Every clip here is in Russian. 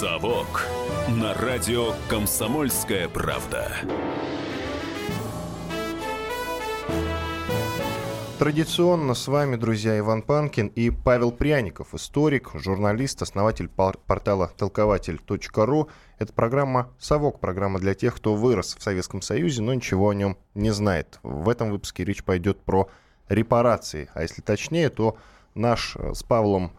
«Совок» на радио «Комсомольская правда». Традиционно с вами, друзья, Иван Панкин и Павел Пряников, историк, журналист, основатель портала толкователь.ру. Это программа «Совок», программа для тех, кто вырос в Советском Союзе, но ничего о нем не знает. В этом выпуске речь пойдет про репарации, а если точнее, то наш э, с Павлом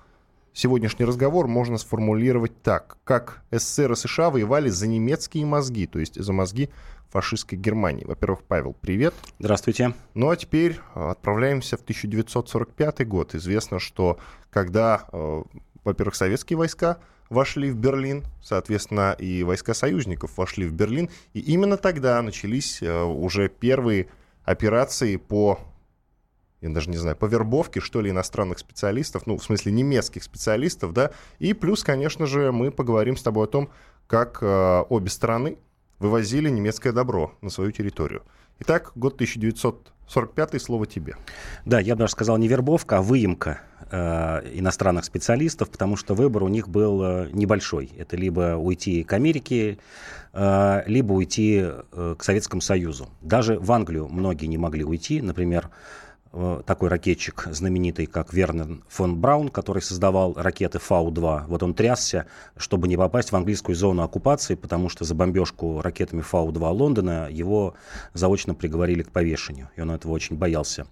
сегодняшний разговор можно сформулировать так. Как СССР и США воевали за немецкие мозги, то есть за мозги фашистской Германии. Во-первых, Павел, привет. Здравствуйте. Ну а теперь э, отправляемся в 1945 год. Известно, что когда, э, во-первых, советские войска вошли в Берлин, соответственно, и войска союзников вошли в Берлин, и именно тогда начались э, уже первые операции по я даже не знаю, по вербовке, что ли, иностранных специалистов, ну, в смысле, немецких специалистов, да, и плюс, конечно же, мы поговорим с тобой о том, как э, обе стороны вывозили немецкое добро на свою территорию. Итак, год 1945, слово тебе. Да, я бы даже сказал не вербовка, а выемка э, иностранных специалистов, потому что выбор у них был э, небольшой. Это либо уйти к Америке, э, либо уйти э, к Советскому Союзу. Даже в Англию многие не могли уйти. Например, такой ракетчик знаменитый, как Вернер фон Браун, который создавал ракеты Фау-2. Вот он трясся, чтобы не попасть в английскую зону оккупации, потому что за бомбежку ракетами Фау-2 Лондона его заочно приговорили к повешению, и он этого очень боялся.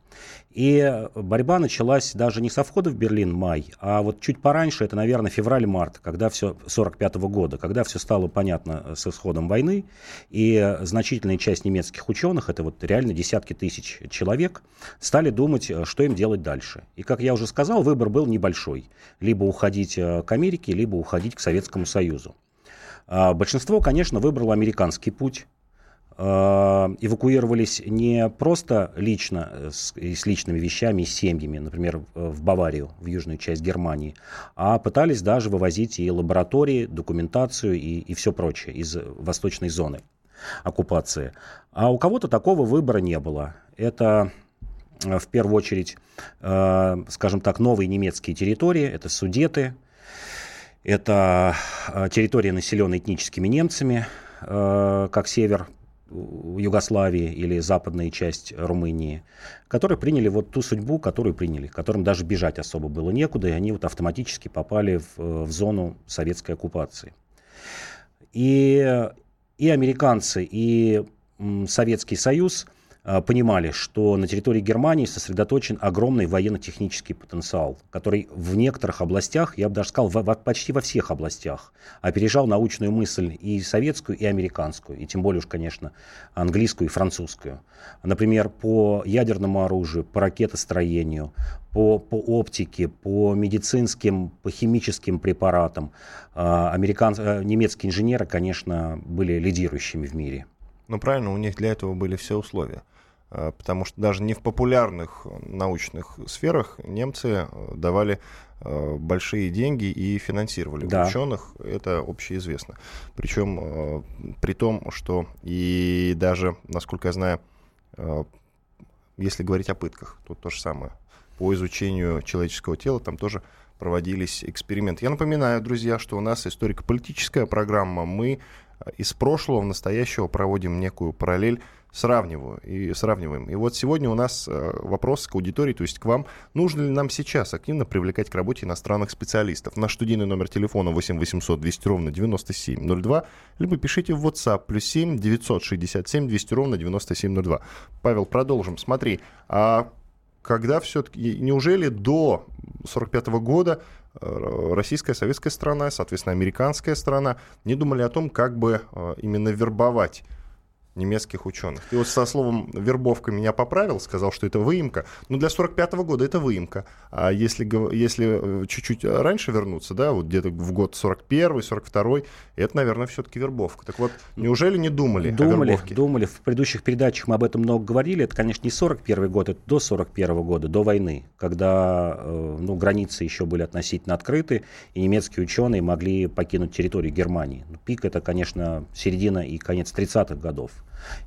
И борьба началась даже не со входа в Берлин май, а вот чуть пораньше, это, наверное, февраль-март, когда все, 45 -го года, когда все стало понятно с исходом войны, и значительная часть немецких ученых, это вот реально десятки тысяч человек, стали думать, что им делать дальше. И, как я уже сказал, выбор был небольшой. Либо уходить э, к Америке, либо уходить к Советскому Союзу. А большинство, конечно, выбрало американский путь, Э, эвакуировались не просто лично, э, с, личными вещами, с семьями, например, в Баварию, в южную часть Германии, а пытались даже вывозить и лаборатории, документацию и, и все прочее из восточной зоны оккупации. А у кого-то такого выбора не было. Это э, в первую очередь, скажем так, новые немецкие территории, это Судеты, это территория, населенная этническими немцами, как север Югославии или западная часть Румынии, которые приняли вот ту судьбу, которую приняли, которым даже бежать особо было некуда, и они вот автоматически попали в, в зону советской оккупации. И, и американцы, и Советский Союз – понимали, что на территории Германии сосредоточен огромный военно-технический потенциал, который в некоторых областях, я бы даже сказал, в, в, почти во всех областях, опережал научную мысль и советскую, и американскую, и тем более уж, конечно, английскую и французскую. Например, по ядерному оружию, по ракетостроению, по, по оптике, по медицинским, по химическим препаратам. А, американ... Э, немецкие инженеры, конечно, были лидирующими в мире. Ну, правильно, у них для этого были все условия. А, потому что даже не в популярных научных сферах немцы э, давали э, большие деньги и финансировали да. ученых, это общеизвестно. Причем э, при том, что и даже, насколько я знаю, если говорить о пытках, тут то же самое. По изучению человеческого тела там тоже проводились эксперименты. Я напоминаю, друзья, что у нас историко-политическая программа. Мы из прошлого в настоящего проводим некую параллель сравниваю и сравниваем. И вот сегодня у нас э, вопрос к аудитории, то есть к вам. Нужно ли нам сейчас активно привлекать к работе иностранных специалистов? Наш студийный номер телефона 8 800 200 ровно 9702, либо пишите в WhatsApp плюс 7 967 200 ровно 9702. Павел, продолжим. Смотри, а когда все-таки, неужели до 45 года э, российская, советская страна, соответственно, американская страна не думали о том, как бы э, именно вербовать немецких ученых. И вот со словом «вербовка» меня поправил, сказал, что это выемка. Но для 45 -го года это выемка. А если, если э, чуть-чуть раньше вернуться, да, вот где-то в год 41 42 это, наверное, все-таки вербовка. Так вот, неужели не думали Думали, о вербовке? думали. В предыдущих передачах мы об этом много говорили. Это, конечно, не 41 год, это до 41 года, до войны, когда э, ну, границы еще были относительно открыты, и немецкие ученые могли покинуть территорию Германии. Пик это, конечно, середина и конец 30-х годов.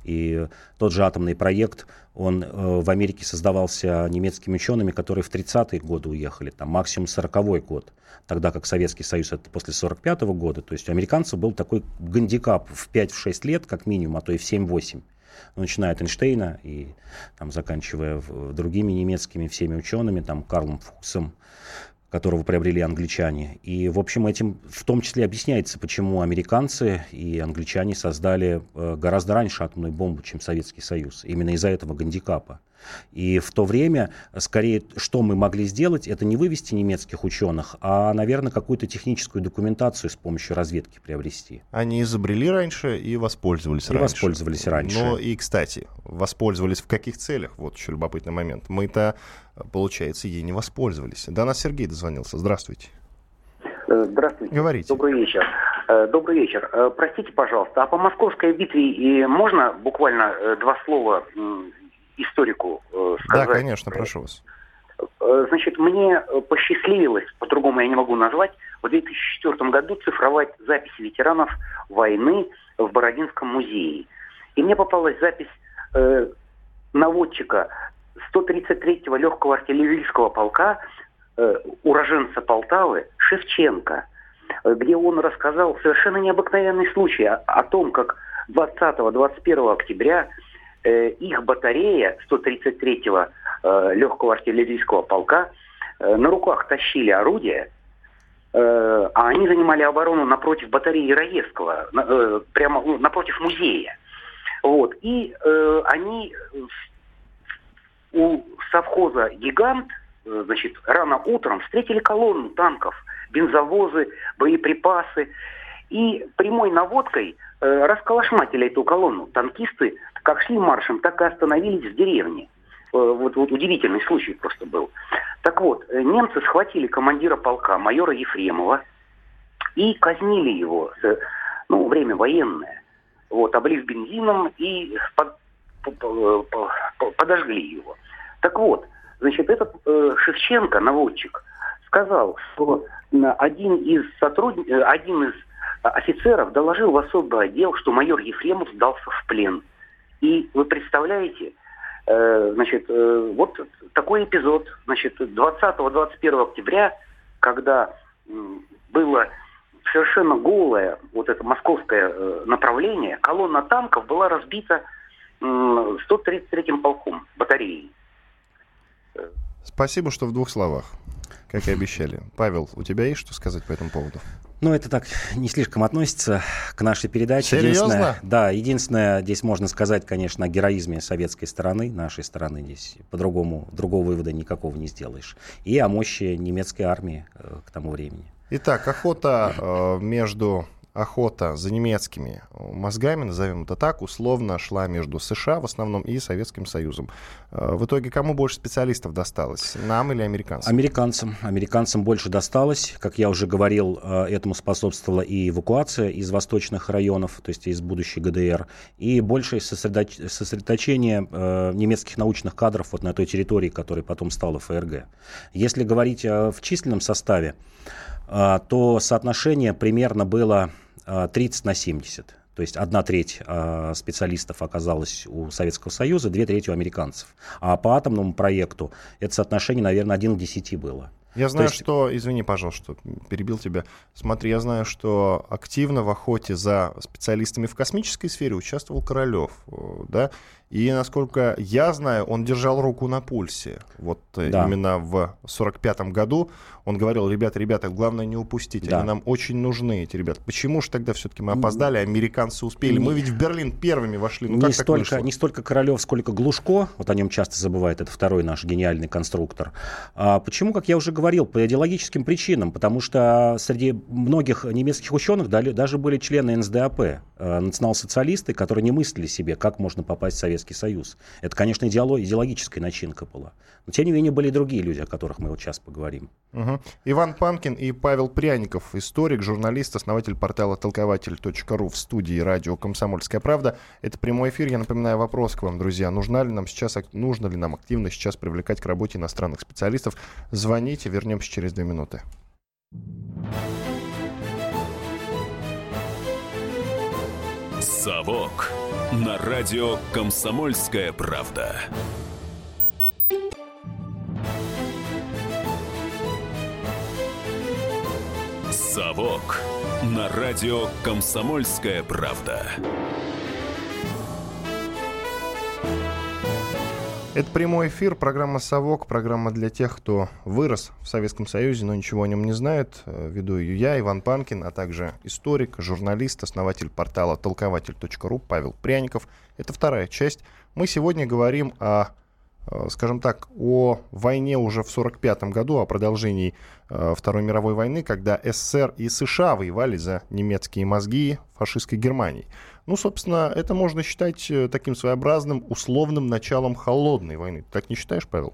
И тот же атомный проект, он э, в Америке создавался немецкими учеными, которые в 30-е годы уехали, там максимум 40-й год, тогда как Советский Союз это после 45-го года. То есть у американцев был такой гандикап в 5-6 лет, как минимум, а то и в 7-8 начиная от Эйнштейна и там, заканчивая в, другими немецкими всеми учеными, там, Карлом Фуксом, которого приобрели англичане. И, в общем, этим в том числе объясняется, почему американцы и англичане создали э, гораздо раньше атомную бомбу, чем Советский Союз. Именно из-за этого гандикапа. И в то время, скорее, что мы могли сделать, это не вывести немецких ученых, а, наверное, какую-то техническую документацию с помощью разведки приобрести. Они изобрели раньше и воспользовались и раньше. воспользовались раньше. Но и, кстати, воспользовались в каких целях? Вот еще любопытный момент. Мы-то, получается, ей не воспользовались. До нас Сергей дозвонился. Здравствуйте. Э, здравствуйте. Говорите. Добрый вечер. Э, добрый вечер. Э, простите, пожалуйста, а по московской битве можно буквально два слова историку э, сказать. Да, конечно, прошу вас. Э, значит, мне э, посчастливилось, по-другому я не могу назвать, в 2004 году цифровать записи ветеранов войны в Бородинском музее. И мне попалась запись э, наводчика 133-го легкого артиллерийского полка, э, уроженца Полтавы, Шевченко, где он рассказал совершенно необыкновенный случай о, о том, как 20-21 октября Э, их батарея 133-го э, легкого артиллерийского полка э, на руках тащили орудия, а они занимали оборону напротив батареи Раевского, прямо ну, напротив музея. Вот. И они у совхоза «Гигант» значит, рано утром встретили колонну танков, бензовозы, боеприпасы. И прямой наводкой э, расколошматили эту колонну. Танкисты как шли маршем, так и остановились в деревне. Э, вот, вот удивительный случай просто был. Так вот, э, немцы схватили командира полка, майора Ефремова, и казнили его, ну, время военное. Вот, облив бензином и под, подожгли его. Так вот, значит, этот э, Шевченко, наводчик, сказал, что один из сотрудников, один из офицеров доложил в особый отдел, что майор Ефремов сдался в плен. И вы представляете, э, значит, э, вот такой эпизод, значит, 20-21 октября, когда было совершенно голое вот это московское э, направление, колонна танков была разбита э, 133-м полком батареей. Спасибо, что в двух словах, как и обещали. Павел, у тебя есть что сказать по этому поводу? Ну, это так не слишком относится к нашей передаче. Серьезно? Единственное, да, единственное, здесь можно сказать, конечно, о героизме советской стороны, нашей стороны. Здесь по-другому, другого вывода никакого не сделаешь. И о мощи немецкой армии э, к тому времени. Итак, охота э, между охота за немецкими мозгами, назовем это так, условно шла между США в основном и Советским Союзом. Э, в итоге кому больше специалистов досталось? Нам или американцам? Американцам. Американцам больше досталось. Как я уже говорил, э, этому способствовала и эвакуация из восточных районов, то есть из будущей ГДР, и большее сосредоточение э, немецких научных кадров вот на той территории, которая потом стала ФРГ. Если говорить в численном составе, то соотношение примерно было 30 на 70. То есть одна треть э, специалистов оказалась у Советского Союза, две трети у американцев. А по атомному проекту это соотношение, наверное, 1 к 10 было. Я знаю, есть... что, извини, пожалуйста, перебил тебя. Смотри, я знаю, что активно в охоте за специалистами в космической сфере участвовал Королев, э, да, и, насколько я знаю, он держал руку на пульсе. Вот э, да. именно в 45-м году он говорил, ребята, ребята, главное не упустить, да. они нам очень нужны, эти ребята. Почему же тогда все-таки мы опоздали, американцы успели? Мы ведь в Берлин первыми вошли. Ну, не, как столько, не столько Королев, сколько Глушко, вот о нем часто забывает, это второй наш гениальный конструктор. А почему, как я уже говорил, по идеологическим причинам, потому что среди многих немецких ученых даже были члены НСДАП, э, национал-социалисты, которые не мыслили себе, как можно попасть в Советский Советский Союз. Это, конечно, идеологическая начинка была. Но, тем не менее, были и другие люди, о которых мы вот сейчас поговорим. Угу. Иван Панкин и Павел Пряников, историк, журналист, основатель портала толкователь.ру в студии радио «Комсомольская правда». Это прямой эфир. Я напоминаю вопрос к вам, друзья. Нужна ли нам сейчас, нужно ли нам активно сейчас привлекать к работе иностранных специалистов? Звоните, вернемся через две минуты. «Совок» на радио «Комсомольская правда». «Совок» на радио «Комсомольская правда». Это прямой эфир, программа «Совок», программа для тех, кто вырос в Советском Союзе, но ничего о нем не знает. Э, веду ее я, Иван Панкин, а также историк, журналист, основатель портала толкователь.ру Павел Пряников. Это вторая часть. Мы сегодня говорим о Э, скажем так, о войне уже в 1945 году, о продолжении э, Второй мировой войны, когда СССР и США воевали за немецкие мозги фашистской Германии. Ну, собственно, это можно считать э, таким своеобразным условным началом холодной войны. так не считаешь, Павел?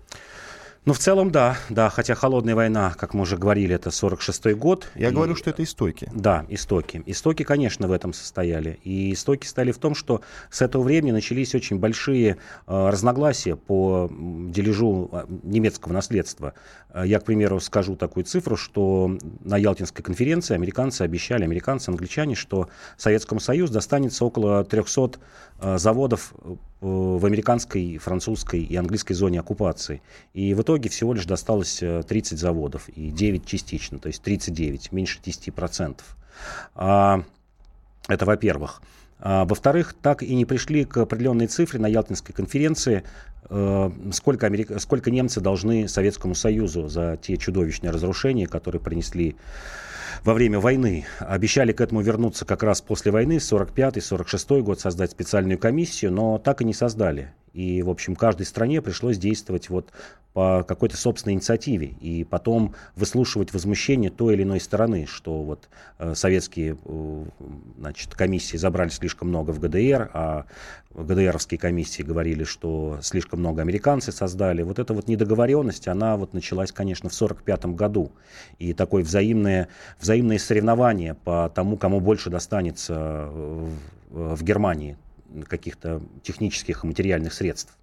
Ну, в целом, да, да, хотя холодная война, как мы уже говорили, это 46-й год. Я и, говорю, что это истоки. Да, истоки. Истоки, конечно, в этом состояли. И истоки стали в том, что с этого времени начались очень большие э, разногласия по дележу а, немецкого наследства. Э, я, к примеру, скажу такую цифру, что на Ялтинской конференции американцы обещали, американцы, англичане, что Советскому Союзу достанется около 300 э, заводов э, в американской, французской и английской зоне оккупации. И в итоге всего лишь досталось 30 заводов и 9 частично, то есть 39, меньше 10%. А, это во-первых. А, во-вторых, так и не пришли к определенной цифре на Ялтинской конференции, сколько, Америка, сколько немцы должны Советскому Союзу за те чудовищные разрушения, которые принесли во время войны. Обещали к этому вернуться как раз после войны, 45-46 год, создать специальную комиссию, но так и не создали. И, в общем, каждой стране пришлось действовать вот по какой-то собственной инициативе и потом выслушивать возмущение той или иной стороны, что вот э, советские э, значит, комиссии забрали слишком много в ГДР, а ГДРовские комиссии говорили, что слишком много американцы создали. Вот эта вот недоговоренность, она вот началась, конечно, в 1945 году. И такое взаимное, взаимное соревнование по тому, кому больше достанется в, в Германии каких-то технических и материальных средств.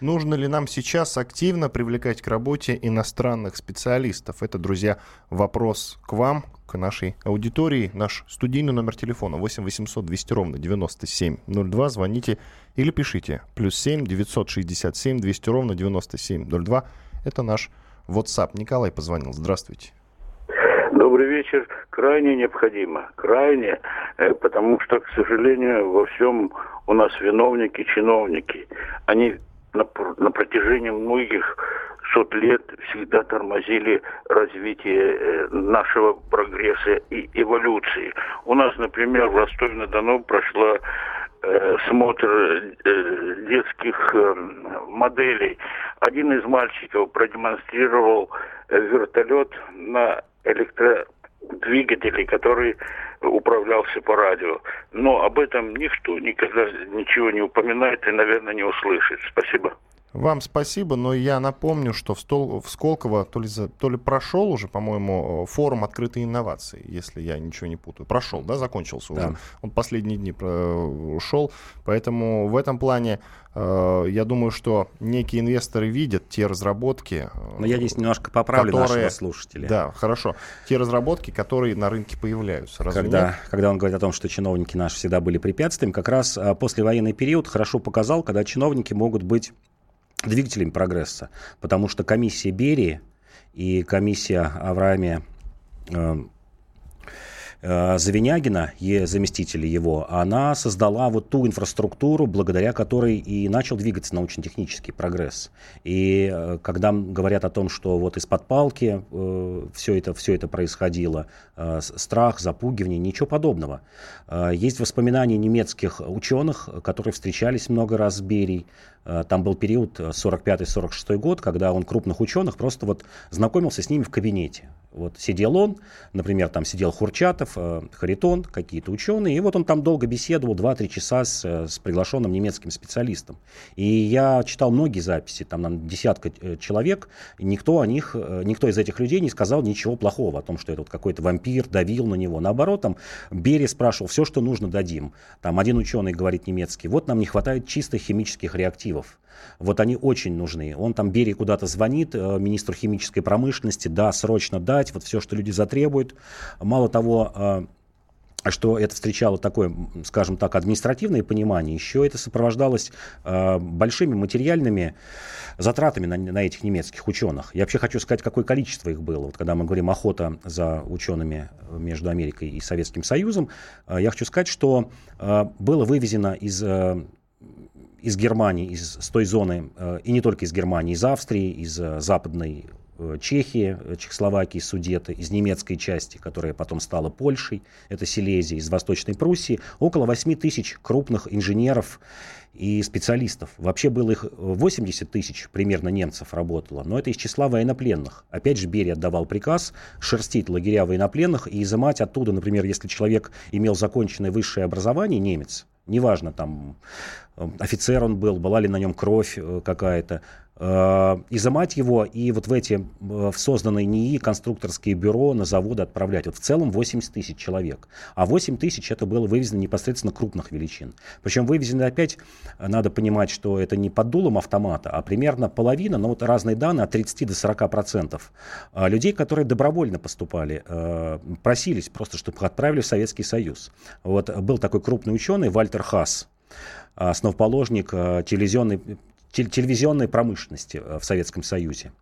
Нужно ли нам сейчас активно привлекать к работе иностранных специалистов? Это, друзья, вопрос к вам, к нашей аудитории. Наш студийный номер телефона 8 800 200 ровно 9702. Звоните или пишите. Плюс 7 967 200 ровно 9702. Это наш WhatsApp. Николай позвонил. Здравствуйте. Вечер. Крайне необходимо. Крайне, э, потому что, к сожалению, во всем у нас виновники, чиновники. Они на, на протяжении многих сот лет всегда тормозили развитие э, нашего прогресса и эволюции. У нас, например, в Ростове-на-Дону прошла э, смотр детских моделей. Один из мальчиков продемонстрировал вертолет на электродвигателе, который управлялся по радио. Но об этом никто никогда ничего не упоминает и, наверное, не услышит. Спасибо. Вам спасибо, но я напомню, что в, Стол, в Сколково то ли, за, то ли прошел уже, по-моему, форум открытые инновации, если я ничего не путаю. Прошел, да, закончился да. уже. Он последние дни прошел. Поэтому в этом плане э, я думаю, что некие инвесторы видят те разработки. Э, но я здесь немножко поправлю которые, нашего слушателя. Да, хорошо. Те разработки, которые на рынке появляются. Разве когда, нет? когда он говорит о том, что чиновники наши всегда были препятствием, как раз э, послевоенный период хорошо показал, когда чиновники могут быть двигателями прогресса, потому что комиссия Берии и комиссия Авраамия э, э, Завинягина, заместителя его, она создала вот ту инфраструктуру, благодаря которой и начал двигаться научно-технический прогресс. И э, когда говорят о том, что вот из-под палки э, все, это, все это происходило, э, страх, запугивание, ничего подобного. Э, есть воспоминания немецких ученых, которые встречались много раз с Берией, там был период 45-46 э, год, когда он крупных ученых просто вот знакомился с ними в кабинете. Вот сидел он, например, там сидел Хурчатов, э, Харитон, какие-то ученые, и вот он там долго беседовал, 2-3 часа с, с приглашенным немецким специалистом. И я читал многие записи, там, наверное, десятка человек, никто о них, никто из этих людей не сказал ничего плохого о том, что это вот какой-то вампир давил на него. Наоборот, там Берия спрашивал, все, что нужно, дадим. Там один ученый говорит немецкий, вот нам не хватает чисто химических реактивов активов. Вот они очень нужны. Он там Берии куда-то звонит, э, министру химической промышленности, да, срочно дать, вот все, что люди затребуют. Мало того, э, что это встречало такое, скажем так, административное понимание, еще это сопровождалось э, большими материальными затратами на, на этих немецких ученых. Я вообще хочу сказать, какое количество их было. Вот когда мы говорим охота за учеными между Америкой и Советским Союзом, я хочу сказать, что было вывезено из из Германии, из, с той зоны, э, и не только из Германии, из Австрии, из э, западной Э, Чехии, Чехословакии, Судеты, из немецкой части, которая потом стала Польшей, это Силезия, из Восточной Пруссии, около 8 тысяч крупных инженеров и специалистов. Вообще было их 80 тысяч примерно немцев работало, но это из числа военнопленных. Опять же, Берия отдавал приказ шерстить лагеря военнопленных и изымать оттуда, например, если человек имел законченное высшее образование, немец, неважно, там э, офицер он был, была ли на нем кровь какая-то, Э, изымать его и вот в эти э, в созданные НИИ конструкторские бюро на заводы отправлять. Вот в целом 80 тысяч человек. А 8 тысяч это было вывезено непосредственно крупных величин. Причем вывезено опять, э, надо понимать, что это не под дулом автомата, а примерно половина, но вот разные данные, от 30 до 40 процентов людей, которые добровольно поступали, просились просто, чтобы их отправили в Советский Союз. Вот был такой крупный ученый Вальтер Хас, основоположник телевизионной телевизионной промышленности э, в Советском Союзе.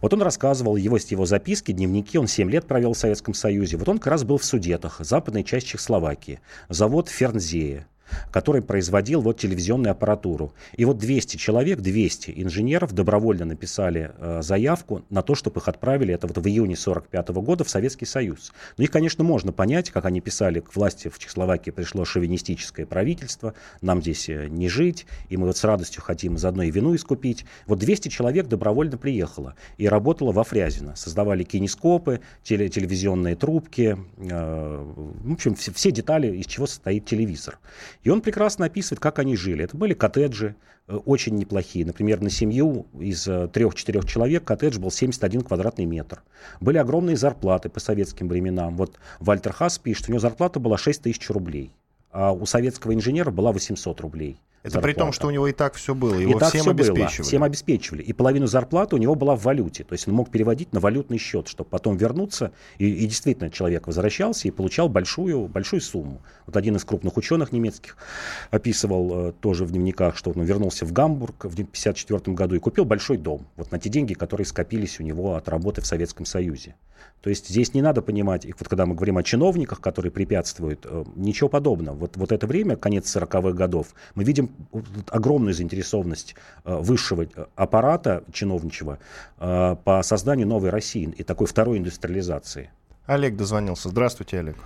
Вот он рассказывал, его, его записки, дневники, он 7 лет провел в Советском Союзе. Вот он как раз был в Судетах, западной части Чехословакии, завод Фернзея который производил вот телевизионную аппаратуру. И вот 200 человек, 200 инженеров добровольно написали э, заявку на то, чтобы их отправили, это вот в июне 45 года, в Советский Союз. Но их, конечно, можно понять, как они писали, к власти в Чехословакии пришло шовинистическое правительство, нам здесь э, не жить, и мы вот с радостью хотим заодно и вину искупить. Вот 200 человек добровольно приехало и работало во Фрязино. Создавали кинескопы, теле, телевизионные трубки, э, в общем, все, все детали, из чего состоит телевизор. И он прекрасно описывает, как они жили. Это были коттеджи, э, очень неплохие. Например, на семью из э, трех-четырех человек коттедж был 71 квадратный метр. Были огромные зарплаты по советским временам. Вот Вальтер Хас пишет, у него зарплата была 6 тысяч рублей, а у советского инженера была 800 рублей. Это зарплата. при том, что у него и так все было, его и так всем все обеспечивали. Было, всем обеспечивали. И половину зарплаты у него была в валюте. То есть он мог переводить на валютный счет, чтобы потом вернуться. И, и действительно человек возвращался и получал большую, большую сумму. Вот один из крупных ученых немецких описывал э, тоже в дневниках, что он вернулся в Гамбург в 1954 году и купил большой дом. Вот на те деньги, которые скопились у него от работы в Советском Союзе. То есть здесь не надо понимать, вот когда мы говорим о чиновниках, которые препятствуют, э, ничего подобного. Вот, вот это время, конец 40-х годов, мы видим огромную заинтересованность э, высшего э, аппарата чиновничего по созданию новой России и такой второй индустриализации. Олег дозвонился. Здравствуйте, Олег.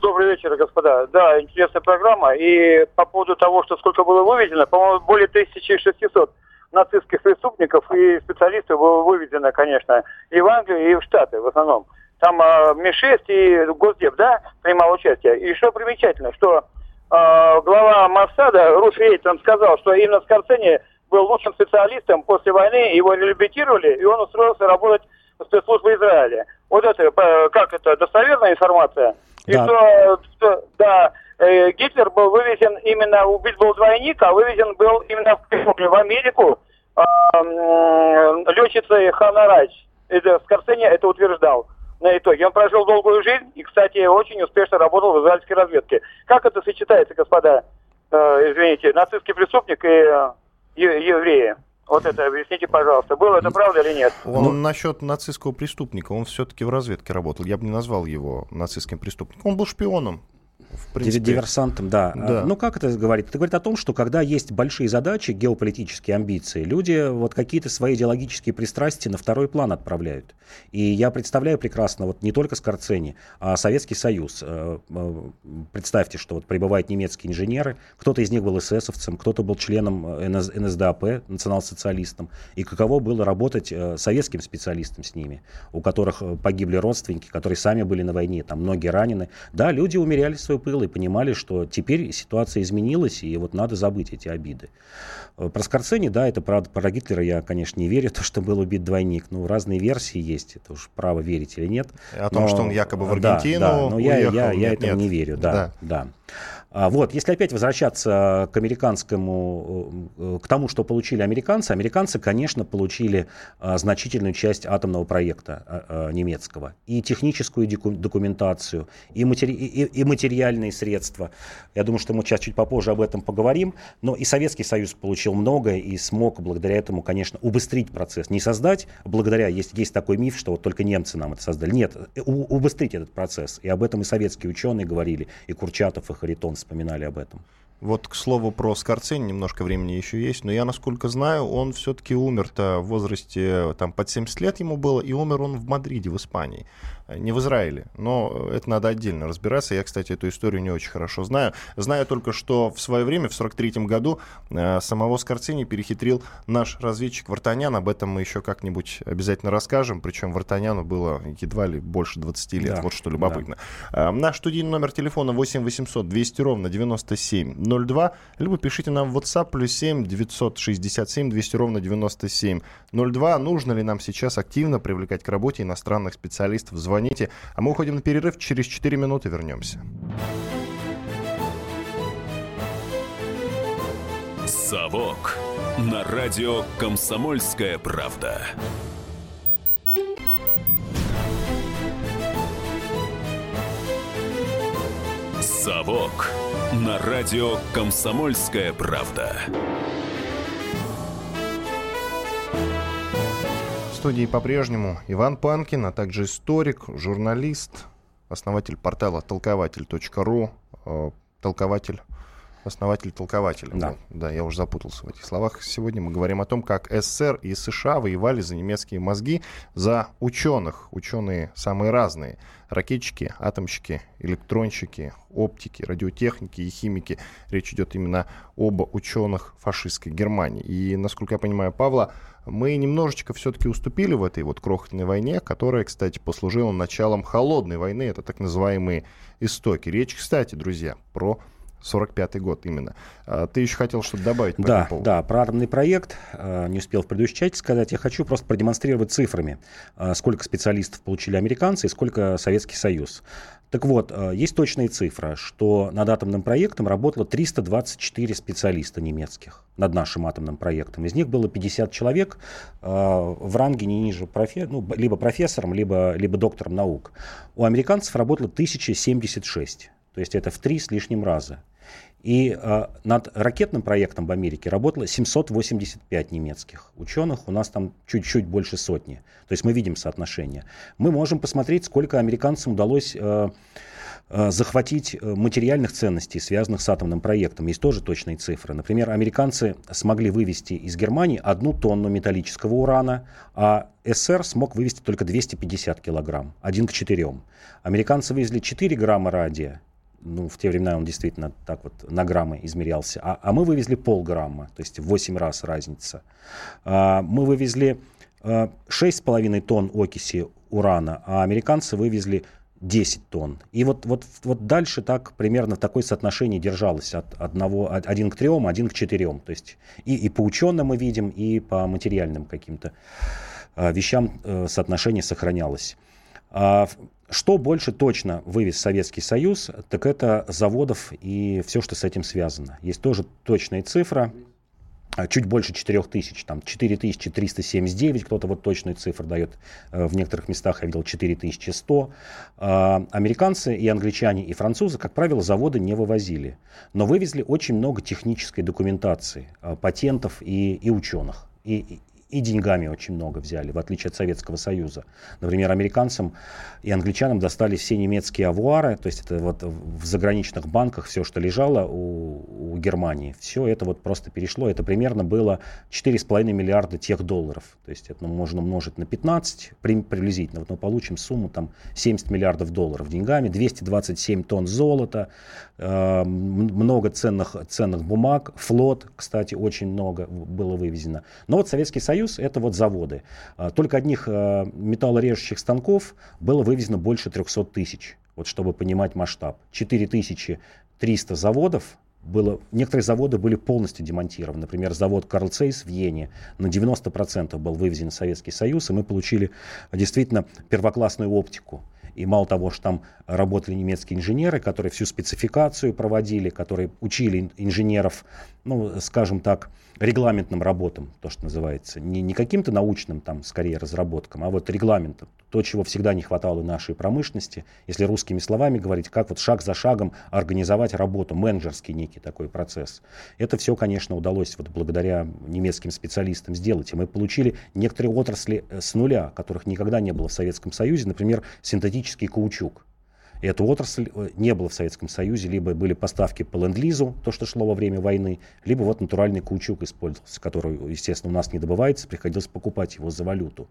Добрый вечер, господа. Да, интересная программа. И по поводу того, что сколько было вывезено, по-моему, более 1600 нацистских преступников и специалистов было выведено, конечно, и в Англию, и в Штаты в основном. Там э, МИ-6 и Госдеп, да, принимал участие. И что примечательно, что э, глава Моссада Руф Рейтон сказал, что именно Скорцени был лучшим специалистом после войны, его реабилитировали, и он устроился работать в спецслужбы Израиля. Вот это, э, как это, достоверная информация? И да. что, что, да, э, Гитлер был вывезен именно, убит был двойник, а вывезен был именно в, в Америку э, э, летчицей Ханна Райч. Это, Скорсене это утверждал на итоге. Он прожил долгую жизнь и, кстати, очень успешно работал в израильской разведке. Как это сочетается, господа, э, извините, нацистский преступник и э, евреи? Вот это объясните, пожалуйста, было это правда или нет? Он ну, насчет нацистского преступника, он все-таки в разведке работал. Я бы не назвал его нацистским преступником. Он был шпионом в принципе. Диверсантом, да. да. Ну, как это говорит? Это говорит о том, что когда есть большие задачи, геополитические амбиции, люди вот какие-то свои идеологические пристрастия на второй план отправляют. И я представляю прекрасно вот не только Скорцени, а Советский Союз. Э, э, представьте, что вот прибывают немецкие инженеры, кто-то из них был эсэсовцем, кто-то был членом э, НСДАП, национал-социалистом. И каково было работать советским специалистам с ними, у которых погибли родственники, которые сами были на войне, там многие ранены. Да, люди умеряли свою пыл и понимали, что теперь ситуация изменилась, и вот надо забыть эти обиды. Э, про Скорцени, да, это правда. Про Гитлера я, конечно, не верю, то, что был убит двойник. Ну, разные версии есть, это уж право верить или нет. О том, но, что он якобы в Аргентину Да, да но уехал, я, я, я нет, этому нет. не верю, да, да. да. А, вот, если опять возвращаться к американскому, э, к тому, что получили американцы, американцы, конечно, получили а, значительную часть атомного проекта а, немецкого. И техническую документацию, и, матери, и, и материальные средства. Я думаю, что мы сейчас чуть попозже об этом поговорим. Но и Советский Союз получил многое и смог благодаря этому, конечно, убыстрить процесс. Не создать, благодаря, есть, есть такой миф, что вот только немцы нам это создали. Нет, у, убыстрить этот процесс. И об этом и советские ученые говорили, и Курчатов, и Харитон вспоминали об этом. Вот, к слову, про Скорцени немножко времени еще есть, но я, насколько знаю, он все-таки умер-то в возрасте, там, под 70 лет ему было, и умер он в Мадриде, в Испании не в Израиле. Но это надо отдельно разбираться. Я, кстати, эту историю не очень хорошо знаю. Знаю только, что в свое время, в 43 году, э, самого Скорцени перехитрил наш разведчик Вартанян. Об этом мы еще как-нибудь обязательно расскажем. Причем Вартаняну было едва ли больше 20 лет. Да. Вот что любопытно. Да. Э, наш студийный номер телефона 8 800 200 ровно 9702. Либо пишите нам в WhatsApp плюс 7 967 200 ровно 9702. Нужно ли нам сейчас активно привлекать к работе иностранных специалистов? Звоните звоните. А мы уходим на перерыв, через 4 минуты вернемся. «Совок» на радио «Комсомольская правда». «Совок» на радио «Комсомольская правда». Студии по-прежнему Иван Панкин, а также историк, журналист, основатель портала толкователь.ру, толкователь основатель толкователя. Да. Да, я уже запутался в этих словах. Сегодня мы говорим о том, как СССР и США воевали за немецкие мозги, за ученых. Ученые самые разные. Ракетчики, атомщики, электронщики, оптики, радиотехники и химики. Речь идет именно об ученых фашистской Германии. И, насколько я понимаю, Павла, мы немножечко все-таки уступили в этой вот крохотной войне, которая, кстати, послужила началом холодной войны. Это так называемые истоки. Речь, кстати, друзья, про 45-й год именно. А, ты еще хотел что-то добавить по да, этому поводу? Да, про атомный проект а, не успел в предыдущей части сказать. Я хочу просто продемонстрировать цифрами, а, сколько специалистов получили американцы и сколько Советский Союз. Так вот, есть точная цифра, что над атомным проектом работало 324 специалиста немецких над нашим атомным проектом. Из них было 50 человек в ранге не ниже профе, ну, либо профессором, либо, либо доктором наук. У американцев работало 1076. То есть это в три с лишним раза. И э, над ракетным проектом в Америке работало 785 немецких ученых, у нас там чуть-чуть больше сотни. То есть мы видим соотношение. Мы можем посмотреть, сколько американцам удалось э, э, захватить материальных ценностей, связанных с атомным проектом. Есть тоже точные цифры. Например, американцы смогли вывести из Германии одну тонну металлического урана, а СССР смог вывести только 250 килограмм, один к четырем. Американцы вывезли 4 грамма радия, ну, в те времена он действительно так вот на граммы измерялся, а, а мы вывезли полграмма, то есть в 8 раз разница. А, мы вывезли а, 6,5 тонн окиси урана, а американцы вывезли 10 тонн. И вот, вот, вот дальше так примерно такое соотношение держалось от одного, один к трем, один к четырем. То есть и, и по ученым мы видим, и по материальным каким-то а, вещам э, соотношение сохранялось. Что больше точно вывез Советский Союз, так это заводов и все, что с этим связано. Есть тоже точная цифра, а, чуть больше 4 тысяч, там 4379, кто-то вот точную цифру дает, э, в некоторых местах я видел 4100. А, американцы и англичане и французы, как правило, заводы не вывозили, но вывезли очень много технической документации, а, патентов и, и ученых. И, и деньгами очень много взяли, в отличие от Советского Союза. Например, американцам и англичанам достались все немецкие авуары, то есть это вот в заграничных банках все, что лежало у, у Германии, все это вот просто перешло. Это примерно было 4,5 миллиарда тех долларов. То есть это можно умножить на 15 приблизительно. Вот мы получим сумму там 70 миллиардов долларов деньгами, 227 тонн золота, э, много ценных, ценных бумаг, флот, кстати, очень много было вывезено. Но вот Советский Союз Союз, это вот заводы. А, только одних а, металлорежущих станков было вывезено больше 300 тысяч, вот чтобы понимать масштаб. 4300 заводов было, некоторые заводы были полностью демонтированы. Например, завод Карл Цейс в Йене на 90% был вывезен в Советский Союз, и мы получили действительно первоклассную оптику. И мало того, что там работали немецкие инженеры, которые всю спецификацию проводили, которые учили инженеров, ну, скажем так, регламентным работам, то, что называется. Не, не каким-то научным, там, скорее, разработкам, а вот регламентом. То, чего всегда не хватало нашей промышленности, если русскими словами говорить, как вот шаг за шагом организовать работу, менеджерский некий такой процесс. Это все, конечно, удалось вот благодаря немецким специалистам сделать. И мы получили некоторые отрасли э, с нуля, которых никогда не было в Советском Союзе, например, синтетический каучук. Эту отрасль э, не было в Советском Союзе, либо были поставки по ленд-лизу, то, что шло во время войны, либо вот натуральный каучук использовался, который, естественно, у нас не добывается, приходилось покупать его за валюту.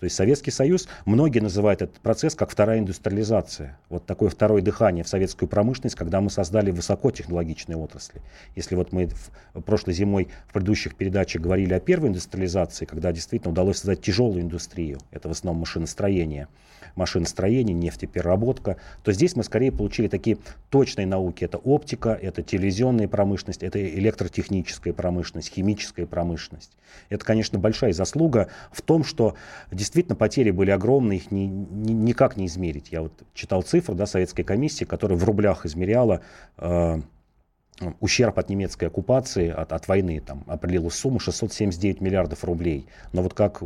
То есть Советский Союз, многие называют этот процесс как вторая индустриализация. Вот такое второе дыхание в советскую промышленность, когда мы создали высокотехнологичные отрасли. Если вот мы в прошлой зимой в предыдущих передачах говорили о первой индустриализации, когда действительно удалось создать тяжелую индустрию, это в основном машиностроение, машиностроение, нефтепереработка, то здесь мы скорее получили такие точные науки. Это оптика, это телевизионная промышленность, это электротехническая промышленность, химическая промышленность. Это, конечно, большая заслуга в том, что действительно потери были огромные, их ни, ни, никак не измерить. Я вот читал цифры да, Советской комиссии, которая в рублях измеряла э, ущерб от немецкой оккупации, от, от войны, там, определилась сумма 679 миллиардов рублей. Но вот как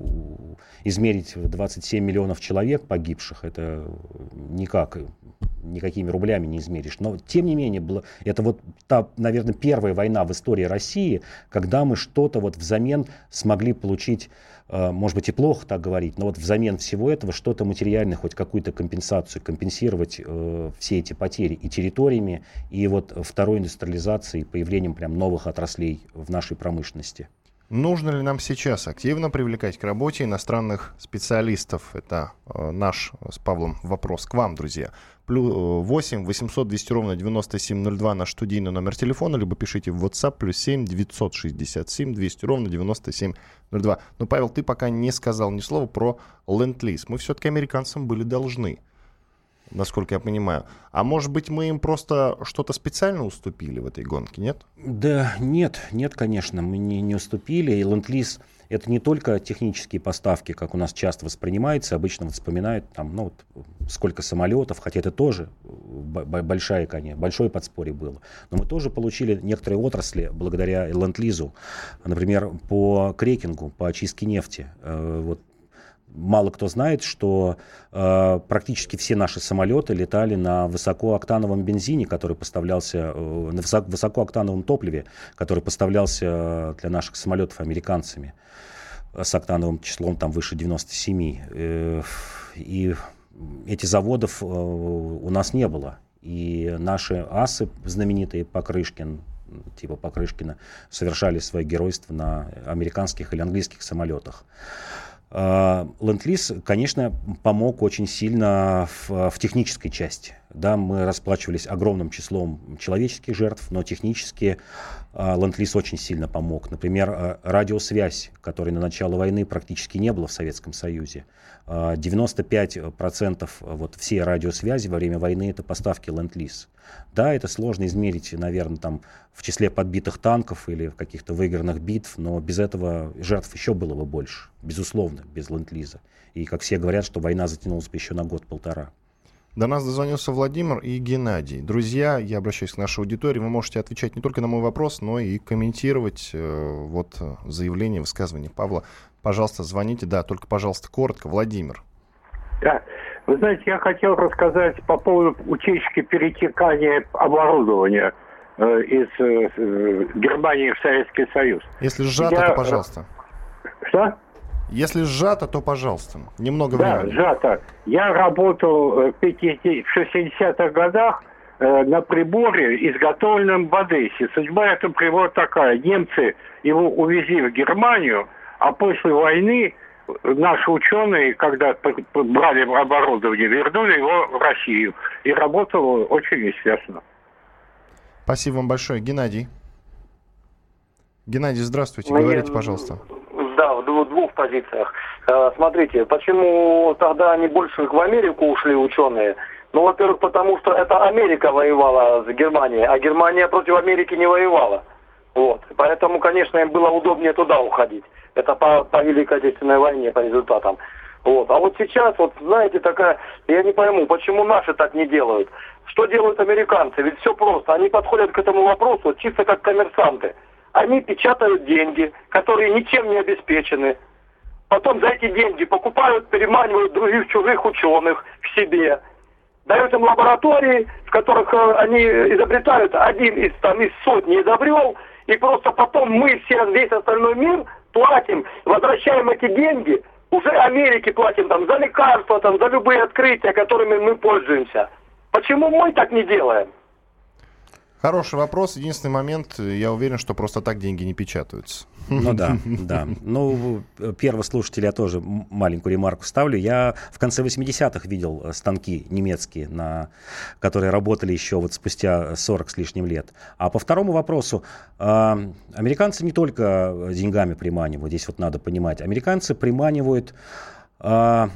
измерить 27 миллионов человек погибших, это никак, никакими рублями не измеришь. Но, тем не менее, было, это вот та, наверное, первая война в истории России, когда мы что-то вот взамен смогли получить Э, может быть и плохо так говорить, но вот взамен всего этого что-то материальное, хоть какую-то компенсацию, компенсировать э, все эти потери и территориями, и вот второй индустриализацией, появлением прям новых отраслей в нашей промышленности. Нужно ли нам сейчас активно привлекать к работе иностранных специалистов? Это э, наш с Павлом вопрос к вам, друзья. Плюс 8 800 200 ровно 9702 наш студийный номер телефона, либо пишите в WhatsApp плюс 7 967 200 ровно 9702. Но, Павел, ты пока не сказал ни слова про ленд-лиз. Мы все-таки американцам были должны насколько я понимаю. А может быть, мы им просто что-то специально уступили в этой гонке, нет? Да, нет, нет, конечно, мы не, не уступили. И ленд-лиз это не только технические поставки, как у нас часто воспринимается, обычно вспоминают там, ну, вот, сколько самолетов, хотя это тоже большая, конечно, большое подспорье было. Но мы тоже получили некоторые отрасли благодаря ленд-лизу, например, по крекингу, по очистке нефти. Э, вот мало кто знает, что э, практически все наши самолеты летали на высокооктановом бензине, который поставлялся, э, на высокооктановом топливе, который поставлялся для наших самолетов американцами с октановым числом там выше 97. Э, и этих заводов э, у нас не было. И наши асы знаменитые Покрышкин, типа Покрышкина, совершали свое геройство на американских или английских самолетах. Ленд-лиз, конечно, помог очень сильно в, в технической части. Да, мы расплачивались огромным числом человеческих жертв, но технически Ленд-лиз очень сильно помог. Например, радиосвязь, которой на начало войны практически не было в Советском Союзе. 95% вот всей радиосвязи во время войны это поставки Ленд-лиз. Да, это сложно измерить, наверное, там в числе подбитых танков или каких-то выигранных битв, но без этого жертв еще было бы больше, безусловно, без ленд-лиза. И, как все говорят, что война затянулась бы еще на год-полтора. До нас дозвонился Владимир и Геннадий. Друзья, я обращаюсь к нашей аудитории. Вы можете отвечать не только на мой вопрос, но и комментировать э, вот заявление, высказывание Павла. Пожалуйста, звоните. Да, только, пожалуйста, коротко. Владимир. Да. Вы знаете, я хотел рассказать по поводу утечки перетекания оборудования э, из э, Германии в Советский Союз. Если сжато, я... то пожалуйста. Что? Если сжато, то пожалуйста. Немного да, времени. Да, сжато. Я работал э, в 60-х годах э, на приборе, изготовленном в Одессе. Судьба этого прибора такая. Немцы его увезли в Германию, а после войны наши ученые, когда брали оборудование, вернули его в Россию. И работало очень естественно. Спасибо вам большое. Геннадий. Геннадий, здравствуйте. Мне... Говорите, пожалуйста. Двух позициях. Э, смотрите, почему тогда они больше в Америку ушли ученые? Ну, во-первых, потому что это Америка воевала с Германией, а Германия против Америки не воевала. Вот. Поэтому, конечно, им было удобнее туда уходить. Это по, по Великой Отечественной войне, по результатам. Вот. А вот сейчас, вот знаете, такая, я не пойму, почему наши так не делают. Что делают американцы? Ведь все просто. Они подходят к этому вопросу чисто как коммерсанты. Они печатают деньги, которые ничем не обеспечены. Потом за эти деньги покупают, переманивают других чужих ученых к себе. Дают им лаборатории, в которых э, они изобретают, один из, там, из сотни изобрел, и просто потом мы все, весь остальной мир платим, возвращаем эти деньги, уже Америке платим там за лекарства, там, за любые открытия, которыми мы пользуемся. Почему мы так не делаем? Хороший вопрос. Единственный момент, я уверен, что просто так деньги не печатаются. Ну да, да. Ну, первый слушатель я тоже маленькую ремарку ставлю. Я в конце 80-х видел э, станки немецкие, на, которые работали еще вот спустя 40 с лишним лет. А по второму вопросу, э, американцы не только деньгами приманивают, здесь вот надо понимать. Американцы приманивают э,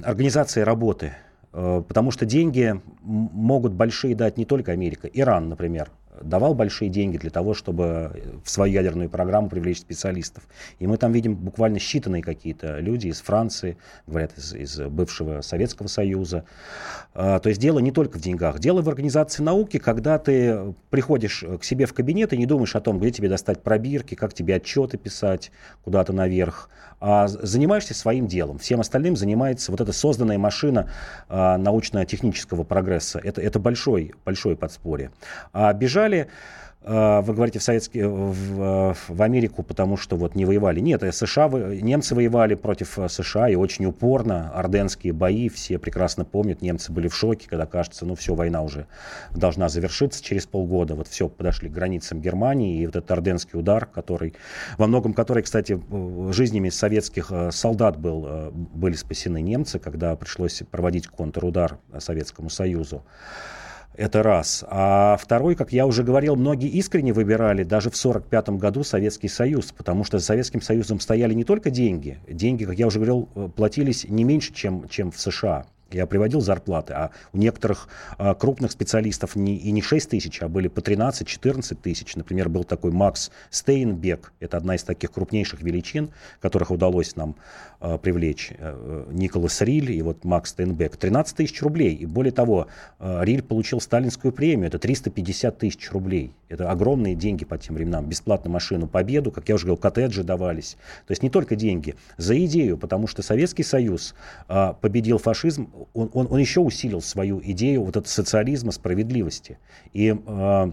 организации работы. Э, потому что деньги могут большие дать не только Америка. Иран, например, давал большие деньги для того, чтобы в свою ядерную программу привлечь специалистов. И мы там видим буквально считанные какие-то люди из Франции, говорят, из, из бывшего Советского Союза. А, то есть дело не только в деньгах. Дело в организации науки, когда ты приходишь к себе в кабинет и не думаешь о том, где тебе достать пробирки, как тебе отчеты писать куда-то наверх, а занимаешься своим делом. Всем остальным занимается вот эта созданная машина а, научно-технического прогресса. Это, это большой, большое подспорье. А бежали Э, вы говорите в, Советский, в, в Америку, потому что вот не воевали. Нет, э, США, немцы воевали против э, США и очень упорно. Орденские бои, все прекрасно помнят. Немцы были в шоке, когда кажется, ну все, война уже должна завершиться через полгода. Вот все, подошли к границам Германии. И вот этот орденский удар, который, во многом который, кстати, жизнями советских солдат был, были спасены немцы, когда пришлось проводить контрудар Советскому Союзу. Это раз. А второй, как я уже говорил, многие искренне выбирали даже в 1945 году Советский Союз, потому что за Советским Союзом стояли не только деньги. Деньги, как я уже говорил, э, платились не меньше, чем, чем в США. Я приводил зарплаты, а у некоторых а, крупных специалистов не, и не 6 тысяч, а были по 13-14 тысяч. Например, был такой Макс Стейнбек, это одна из таких крупнейших величин, которых удалось нам а, привлечь. А, Николас Риль и вот Макс Стейнбек. 13 тысяч рублей. И более того, а, Риль получил сталинскую премию, это 350 тысяч рублей. Это огромные деньги по тем временам. Бесплатно машину Победу, как я уже говорил, коттеджи давались. То есть не только деньги, за идею, потому что Советский Союз а, победил фашизм он, он, он еще усилил свою идею вот этого социализма, справедливости. И э,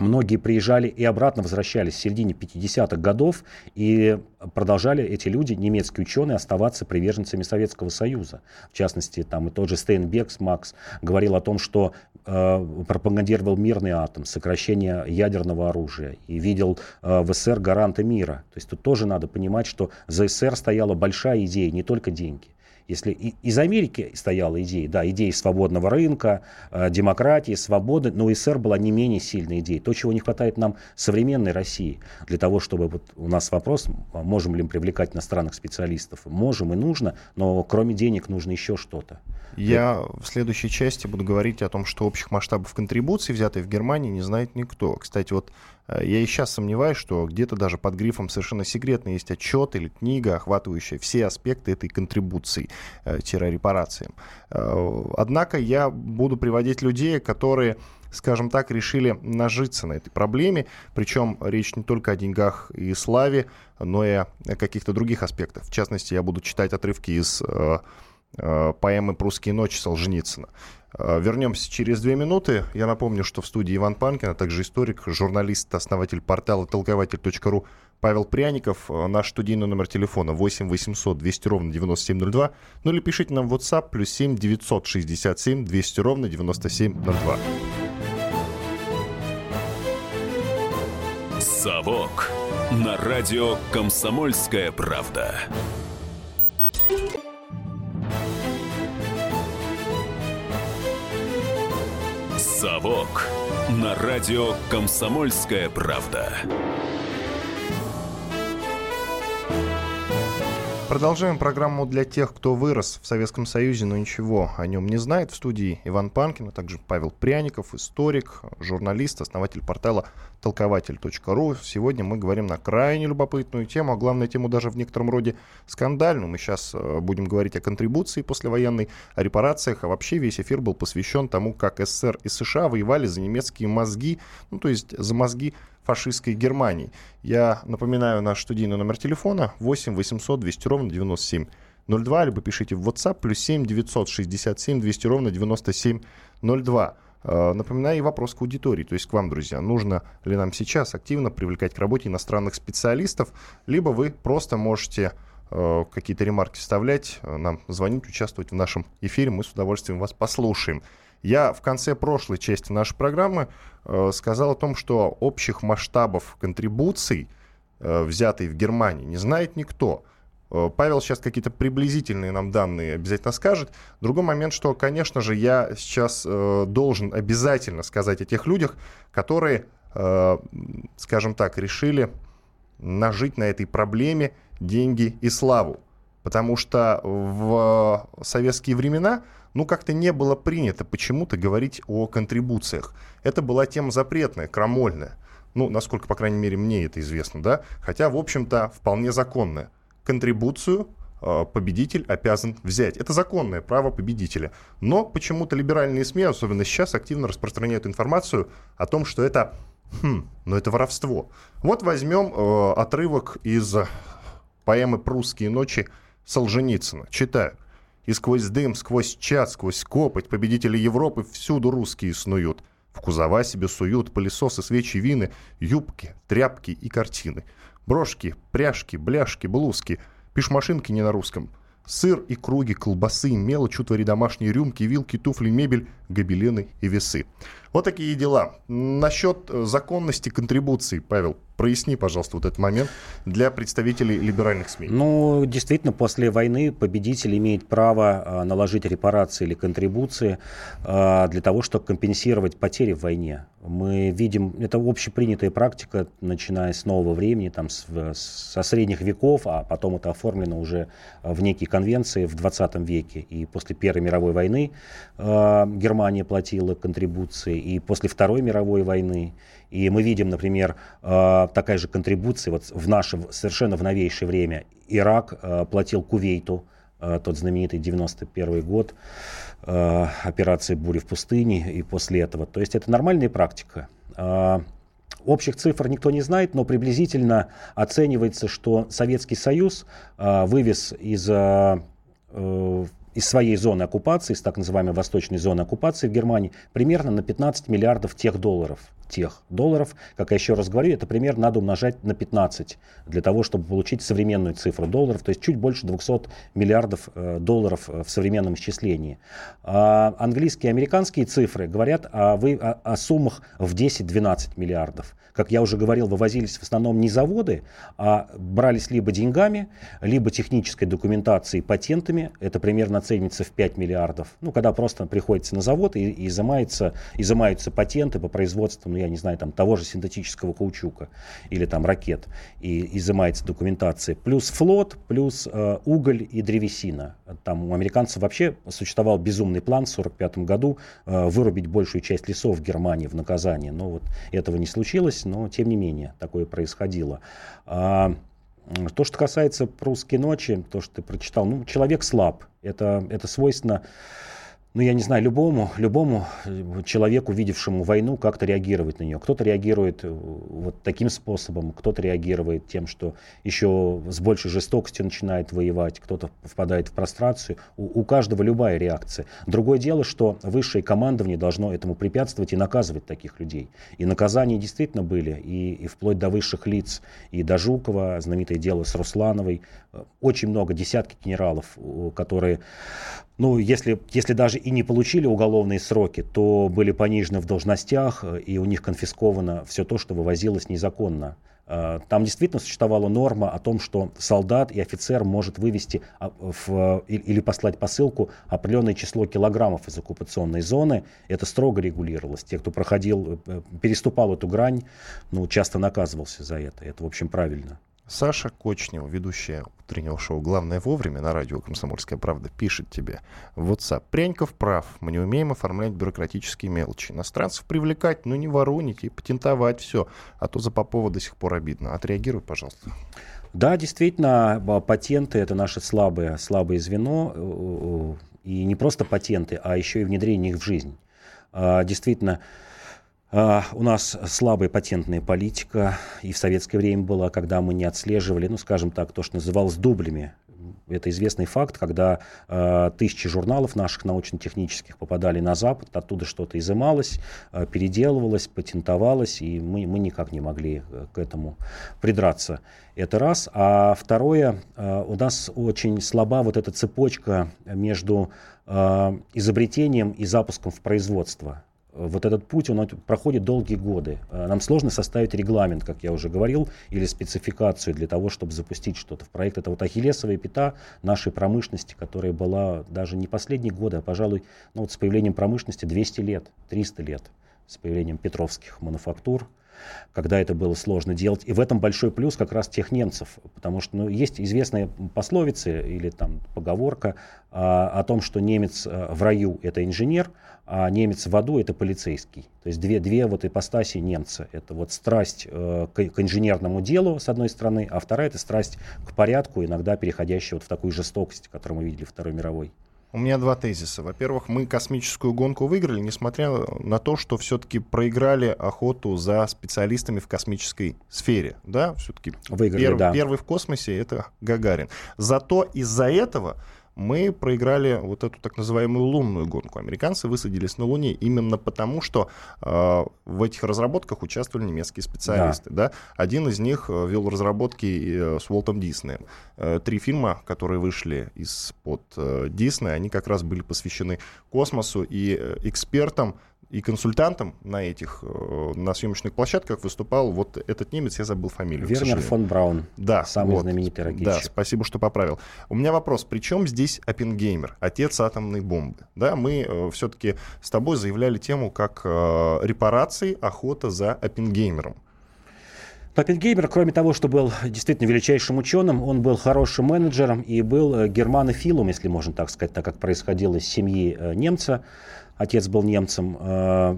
многие приезжали и обратно возвращались в середине 50-х годов и продолжали эти люди, немецкие ученые, оставаться приверженцами Советского Союза. В частности, там и тот же Стейнбекс Макс говорил о том, что э, пропагандировал мирный атом, сокращение ядерного оружия и видел э, в СССР гаранта мира. То есть тут тоже надо понимать, что за СССР стояла большая идея, не только деньги. Если из Америки стояла идея, да, идея свободного рынка, э, демократии, свободы, но СССР была не менее сильной идеей. То, чего не хватает нам современной России, для того, чтобы вот у нас вопрос, можем ли мы привлекать иностранных специалистов, можем и нужно, но кроме денег нужно еще что-то. Я в следующей части буду говорить о том, что общих масштабов контрибуций, взятой в Германии, не знает никто. Кстати, вот я и сейчас сомневаюсь, что где-то даже под грифом совершенно секретно есть отчет или книга, охватывающая все аспекты этой контрибуции, э, репарациям. Э, однако я буду приводить людей, которые скажем так, решили нажиться на этой проблеме. Причем речь не только о деньгах и славе, но и о каких-то других аспектах. В частности, я буду читать отрывки из Э, поэмы «Прусские ночи» Солженицына. Э, вернемся через две минуты. Я напомню, что в студии Иван Панкин, а также историк, журналист, основатель портала толкователь.ру Павел Пряников. Э, наш студийный номер телефона 8 800 200 ровно 9702. Ну или пишите нам в WhatsApp плюс 7 967 200 ровно 9702. «Совок» на радио «Комсомольская правда». «Совок» на радио «Комсомольская правда». Продолжаем программу для тех, кто вырос в Советском Союзе, но ничего о нем не знает. В студии Иван Панкин, а также Павел Пряников, историк, журналист, основатель портала толкователь.ру. Сегодня мы говорим на крайне любопытную тему, а главная тему даже в некотором роде скандальную. Мы сейчас э, будем говорить о контрибуции послевоенной, о репарациях, а вообще весь эфир был посвящен тому, как СССР и США воевали за немецкие мозги, ну то есть за мозги фашистской Германии. Я напоминаю наш студийный номер телефона 8 800 200 ровно 9702, либо пишите в WhatsApp плюс 7 967 200 ровно 9702. Э, напоминаю и вопрос к аудитории, то есть к вам, друзья. Нужно ли нам сейчас активно привлекать к работе иностранных специалистов, либо вы просто можете э, какие-то ремарки вставлять, э, нам звонить, участвовать в нашем эфире, мы с удовольствием вас послушаем. Я в конце прошлой части нашей программы э, сказал о том, что общих масштабов контрибуций, э, взятой в Германии, не знает никто. Э, Павел сейчас какие-то приблизительные нам данные обязательно скажет. Другой момент, что, конечно же, я сейчас э, должен обязательно сказать о тех людях, которые, э, скажем так, решили нажить на этой проблеме деньги и славу. Потому что в советские времена ну, как-то не было принято почему-то говорить о контрибуциях. Это была тема запретная, крамольная. Ну, насколько, по крайней мере, мне это известно, да? Хотя, в общем-то, вполне законная. Контрибуцию э, победитель обязан взять. Это законное право победителя. Но почему-то либеральные СМИ, особенно сейчас, активно распространяют информацию о том, что это, хм, ну это воровство. Вот возьмем э, отрывок из поэмы «Прусские ночи» Солженицына. Читаю. И сквозь дым, сквозь чат, сквозь копоть победители Европы всюду русские снуют. В кузова себе суют пылесосы, свечи, вины, юбки, тряпки и картины. Брошки, пряжки, бляшки, блузки, пишмашинки не на русском. Сыр и круги, колбасы, мелочь, утвари домашние рюмки, вилки, туфли, мебель, гобелены и весы. Вот такие дела. Насчет законности контрибуции, Павел, Проясни, пожалуйста, вот этот момент для представителей либеральных СМИ. Ну, действительно, после войны победитель имеет право а, наложить репарации или контрибуции а, для того, чтобы компенсировать потери в войне. Мы видим, это общепринятая практика, начиная с нового времени, там, с, со средних веков, а потом это оформлено уже в некие конвенции в 20 веке. И после Первой мировой войны э, Германия платила контрибуции, и после Второй мировой войны, и мы видим, например, э, такая же контрибуция вот в наше совершенно в новейшее время. Ирак э, платил Кувейту, э, тот знаменитый 91 год, операции «Бури в пустыне» и после этого. То есть это нормальная практика. Общих цифр никто не знает, но приблизительно оценивается, что Советский Союз вывез из из своей зоны оккупации, из так называемой восточной зоны оккупации в Германии, примерно на 15 миллиардов тех долларов. Тех долларов, как я еще раз говорю, это примерно надо умножать на 15 для того, чтобы получить современную цифру долларов, то есть чуть больше 200 миллиардов э, долларов э, в современном исчислении. А английские и американские цифры говорят о, вы, о, о суммах в 10-12 миллиардов. Как я уже говорил, вывозились в основном не заводы, а брались либо деньгами, либо технической документацией, патентами. Это примерно ценится в 5 миллиардов. Ну, когда просто приходится на завод и, и изымается, изымаются патенты по производству, ну, я не знаю, там, того же синтетического каучука или там ракет, и изымается документация. Плюс флот, плюс э, уголь и древесина. Там у американцев вообще существовал безумный план в 1945 году э, вырубить большую часть лесов Германии в наказание. Но вот этого не случилось, но тем не менее такое происходило. А, то, что касается «Прусской ночи», то, что ты прочитал, ну, человек слаб. Это, это свойственно ну, я не знаю, любому, любому э, человеку, видевшему войну, как-то реагировать на нее. Кто-то реагирует э, вот таким способом, кто-то реагирует тем, что еще с большей жестокостью начинает воевать, кто-то впадает в прострацию. У, у каждого любая реакция. Другое дело, что высшее командование должно этому препятствовать и наказывать таких людей. И наказания действительно были, и, и вплоть до высших лиц, и до Жукова, знаменитое дело с Руслановой. Э, очень много, десятки генералов, которые ну, если, если даже и не получили уголовные сроки, то были понижены в должностях, и у них конфисковано все то, что вывозилось незаконно. А, там действительно существовала норма о том, что солдат и офицер может вывести а, в, или послать посылку определенное число килограммов из оккупационной зоны. Это строго регулировалось. Те, кто проходил, э, переступал эту грань, ну, часто наказывался за это. Это, в общем, правильно. Саша Кочнева, ведущая утреннего шоу «Главное вовремя» на радио «Комсомольская правда», пишет тебе в WhatsApp. Пряньков прав. Мы не умеем оформлять бюрократические мелочи. Иностранцев привлекать, но не воронить и патентовать все. А то за Попова до сих пор обидно. Отреагируй, пожалуйста. Да, действительно, патенты – это наше слабое, слабое звено. Э, э, и не просто патенты, а еще и внедрение их в жизнь. А, действительно, а, у нас слабая патентная политика, и в советское время была, когда мы не отслеживали, ну, скажем так, то, что называлось дублями. Это известный факт, когда э, тысячи журналов наших научно-технических попадали на Запад, оттуда что-то изымалось, э, переделывалось, патентовалось, и мы, мы никак не могли к этому придраться. Это раз. А второе, э, у нас очень слаба вот эта цепочка между э, изобретением и запуском в производство вот этот путь, он проходит долгие годы. Э, нам сложно составить регламент, как я уже говорил, или спецификацию для того, чтобы запустить что-то в проект. Это вот ахиллесовая пята нашей промышленности, которая была даже не последние годы, а, пожалуй, ну вот с появлением промышленности 200 лет, 300 лет, с появлением петровских мануфактур, когда это было сложно делать. И в этом большой плюс как раз тех немцев, потому что ну, есть известная пословица или там поговорка а, о том, что немец а, в раю это инженер, а немец в аду это полицейский. То есть две, две вот ипостаси немца. Это вот страсть э, к, к инженерному делу, с одной стороны, а вторая это страсть к порядку, иногда переходящая вот в такую жестокость, которую мы видели Второй мировой. У меня два тезиса. Во-первых, мы космическую гонку выиграли, несмотря на то, что все-таки проиграли охоту за специалистами в космической сфере. Да, все-таки выиграли, пер- да. первый в космосе это Гагарин. Зато из-за этого мы проиграли вот эту так называемую лунную гонку. Американцы высадились на Луне именно потому, что э, в этих разработках участвовали немецкие специалисты. Да. Да? Один из них э, вел разработки э, с Уолтом Диснеем. Э, три фильма, которые вышли из-под Диснея, они как раз были посвящены космосу и экспертам и консультантом на этих, э, на съемочных площадках выступал вот этот немец, я забыл фамилию. Вернер фон Браун. Да. Самый вот, знаменитый ракетчик. Да, спасибо, что поправил. У меня вопрос, при чем здесь Оппенгеймер, отец атомной бомбы? Да, мы э, все-таки с тобой заявляли тему как э, репарации, охота за Оппенгеймером. Оппенгеймер, кроме того, что был действительно величайшим ученым, он был хорошим менеджером и был э, германофилом, если можно так сказать, так как происходило из семьи э, немца отец был немцем, э,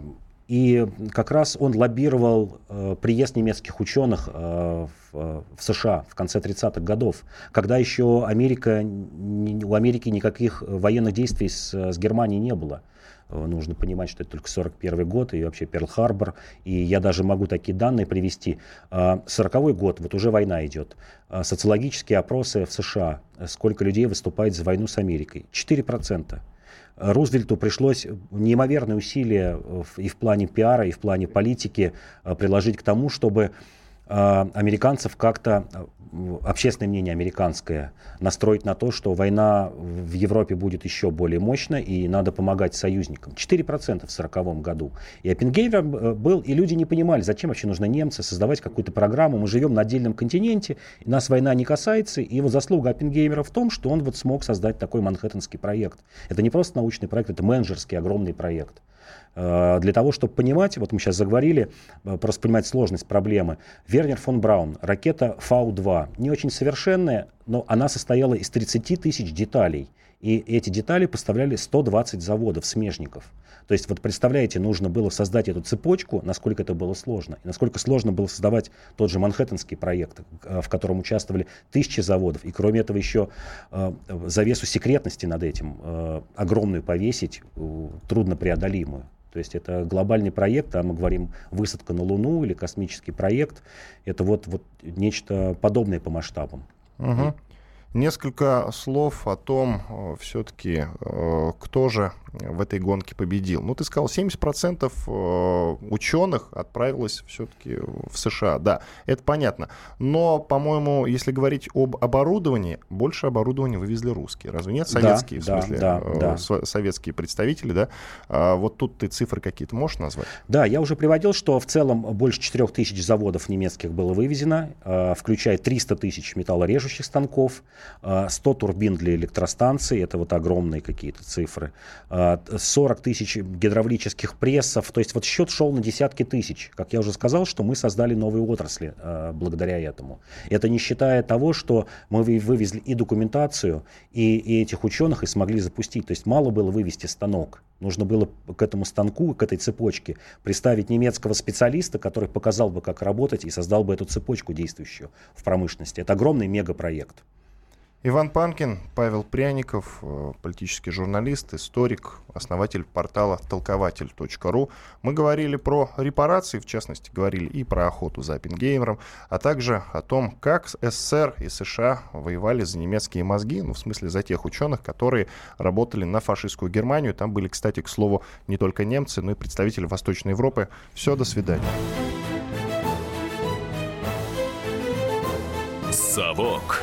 и как раз он лоббировал э, приезд немецких ученых э, в, США в конце 30-х годов, когда еще Америка, у Америки никаких военных действий с, с Германией не было. Нужно понимать, что это только 41 год и вообще Перл-Харбор. И я даже могу такие данные привести. 40 год, вот уже война идет. Социологические опросы в США. Сколько людей выступает за войну с Америкой? 4%. Рузвельту пришлось неимоверные усилия и в плане пиара, и в плане политики э, приложить к тому, чтобы американцев как-то общественное мнение американское настроить на то, что война в Европе будет еще более мощной и надо помогать союзникам. 4% в 1940 году. И Оппенгейвер э, был, и люди не понимали, зачем вообще нужно немцы создавать какую-то программу. Мы живем на отдельном континенте, нас война не касается. И его заслуга Оппенгеймера в том, что он вот смог создать такой манхэттенский проект. Это не просто научный проект, это менеджерский огромный проект. Э, для того, чтобы понимать, вот мы сейчас заговорили, э, просто понимать сложность проблемы. Вернер фон Браун, ракета Фау-2, не очень совершенная, но она состояла из 30 тысяч деталей. И эти детали поставляли 120 заводов, смежников. То есть вот представляете, нужно было создать эту цепочку, насколько это было сложно. И насколько сложно было создавать тот же Манхэттенский проект, э, в котором участвовали тысячи заводов. И кроме этого еще э, завесу секретности над этим э, огромную повесить, э, труднопреодолимую. То есть это глобальный проект, а мы говорим высадка на Луну или космический проект. Это вот, вот нечто подобное по масштабам. Угу. Несколько слов о том, э, все-таки, э, кто же в этой гонке победил. Ну, ты сказал, 70% э, ученых отправилось все-таки в США. Да, это понятно. Но, по-моему, если говорить об оборудовании, больше оборудования вывезли русские. Разве нет? Советские, да, в смысле, да, да, да. советские представители, да? А вот тут ты цифры какие-то можешь назвать? Да, я уже приводил, что в целом больше 4 тысяч заводов немецких было вывезено, включая 300 тысяч металлорежущих станков, 100 турбин для электростанций, это вот огромные какие-то цифры, 40 тысяч гидравлических прессов, то есть вот счет шел на десятки тысяч. Как я уже сказал, что мы создали новые отрасли благодаря этому. Это не считая того, что мы вывезли и документацию, и, и этих ученых, и смогли запустить. То есть мало было вывести станок. Нужно было к этому станку, к этой цепочке приставить немецкого специалиста, который показал бы, как работать и создал бы эту цепочку действующую в промышленности. Это огромный мегапроект. Иван Панкин, Павел Пряников, э, политический журналист, историк, основатель портала толкователь.ру. Мы говорили про репарации, в частности, говорили и про охоту за Оппенгеймером, а также о том, как СССР и США воевали за немецкие мозги, ну, в смысле, за тех ученых, которые работали на фашистскую Германию. Там были, кстати, к слову, не только немцы, но и представители Восточной Европы. Все, до свидания. Совок